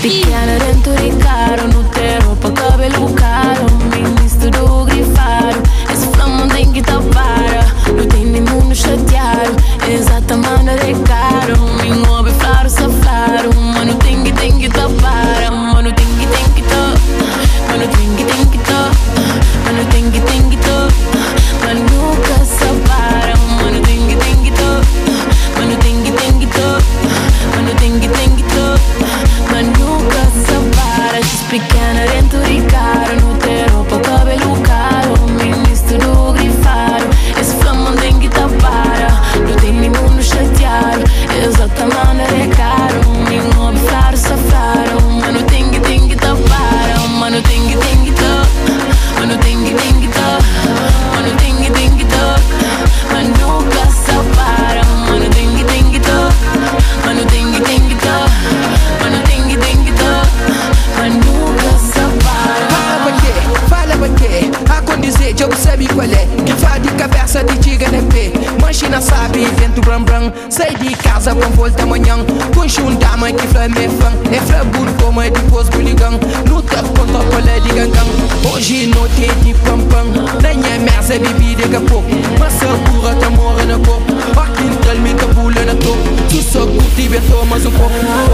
Picchiare dentro di caro, non te roba che lo caro, Eu sabe qual é Que faz de cabeça de tiga de pé Manchina sabe, vento bram bram Sai de casa, com volta amanhã um dama que flã me fã É burro como é depois do ligão Luta contra o colé de gangang Hoje não tem de pam pam Nem é merda, bebida de capô Mas a burra tá morrendo na cor Aqui em tal me cabula na topo Tu só curte, betou, mas pouco, um pouco, um pouco